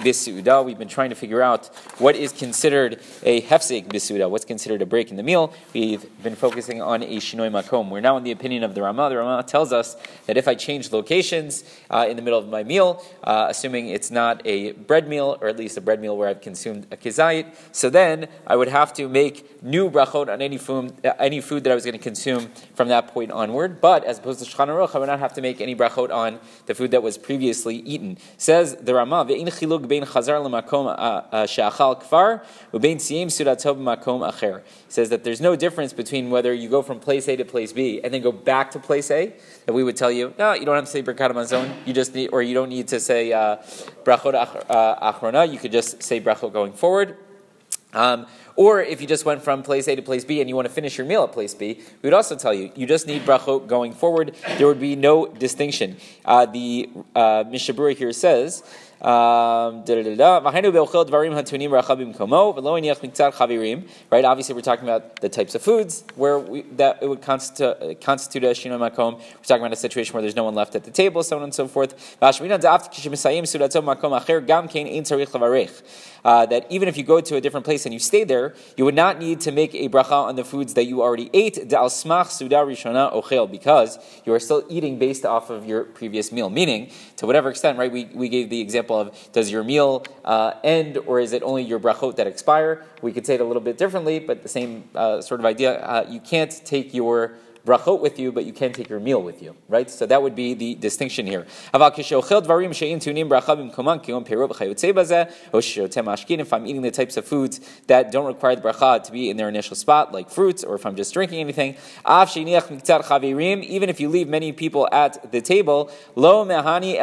bisuda. We've been trying to figure out what is considered a hefsek bisuda, what's considered a break in the meal. We've been focusing on a shinoi makom. We're now in the opinion of the Rama. The Rama tells us that if I change locations uh, in the middle of my meal, uh, assuming it's not a bread meal, or at least a bread meal where I've consumed a kizayit, so then I would have to make new brachot on any food, uh, any food that I was going to consume from that point onward. But as opposed to Shulchan Aruch, I would not have to make any brachot on the food that was previously eaten. Says the Rama, בין חזר למקום שאכל כבר ובין סיים סעודתו במקום אחר. He says that there's no difference between whether you go from place A to place B and then go back to place A. That we would tell you, no, you don't have to say Birkat Hamazon. You just need, or you don't need to say uh, Brachot uh, Achrona. You could just say Brachot going forward. Um, or if you just went from place A to place B and you want to finish your meal at place B, we would also tell you, you just need brachot going forward. There would be no distinction. Uh, the uh, Mishna Berura here says, um, right? Obviously, we're talking about the types of foods where we, that it would constitute, constitute a shinoi makom. We're talking about a situation where there's no one left at the table, so on and so forth. Uh, that even if you go to a different place and you stay there, you would not need to make a bracha on the foods that you already ate, dal smach ochel because you are still eating based off of your previous meal. Meaning, to whatever extent, right, we, we gave the example example of does your meal uh, end or is it only your brachot that expire? We could say it a little bit differently, but the same uh, sort of idea. Uh, you can't take your brachot with you, but you can't take your meal with you, right? So that would be the distinction here. If I'm eating the types of foods that don't require the bracha to be in their initial spot, like fruits, or if I'm just drinking anything, even if you leave many people at the table, lo mehani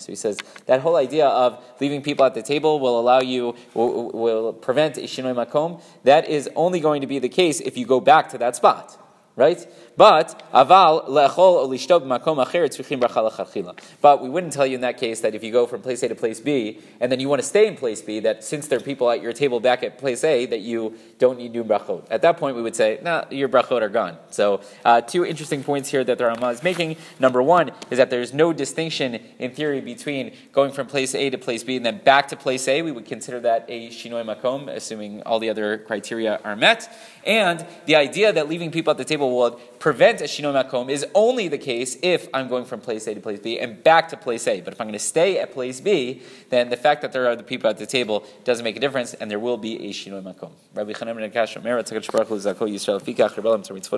So he says that whole idea of leaving people at the table will allow you, will, will prevent a shinoi makom. That is only going to be the case if you go back to that spot, right? But aval le'achol or lishtob makom acher bracha But we wouldn't tell you in that case that if you go from place A to place B and then you want to stay in place B, that since there are people at your table back at place A, that you don't need new brachot. At that point, we would say, nah, your brachot are gone. So uh, two interesting points here that the Rama is making. Number one is that there's no distinction in theory between going from place A to place B and then back to place A. We would consider that a shinoi makom, assuming all the other criteria are met. And the idea that leaving people at the table will prevent a shinoi makom is only the case if I'm going from place A to place B and back to place A. But if I'm going to stay at place B, then the fact that there are other people at the table doesn't make a difference, and there will be a shinoi makom.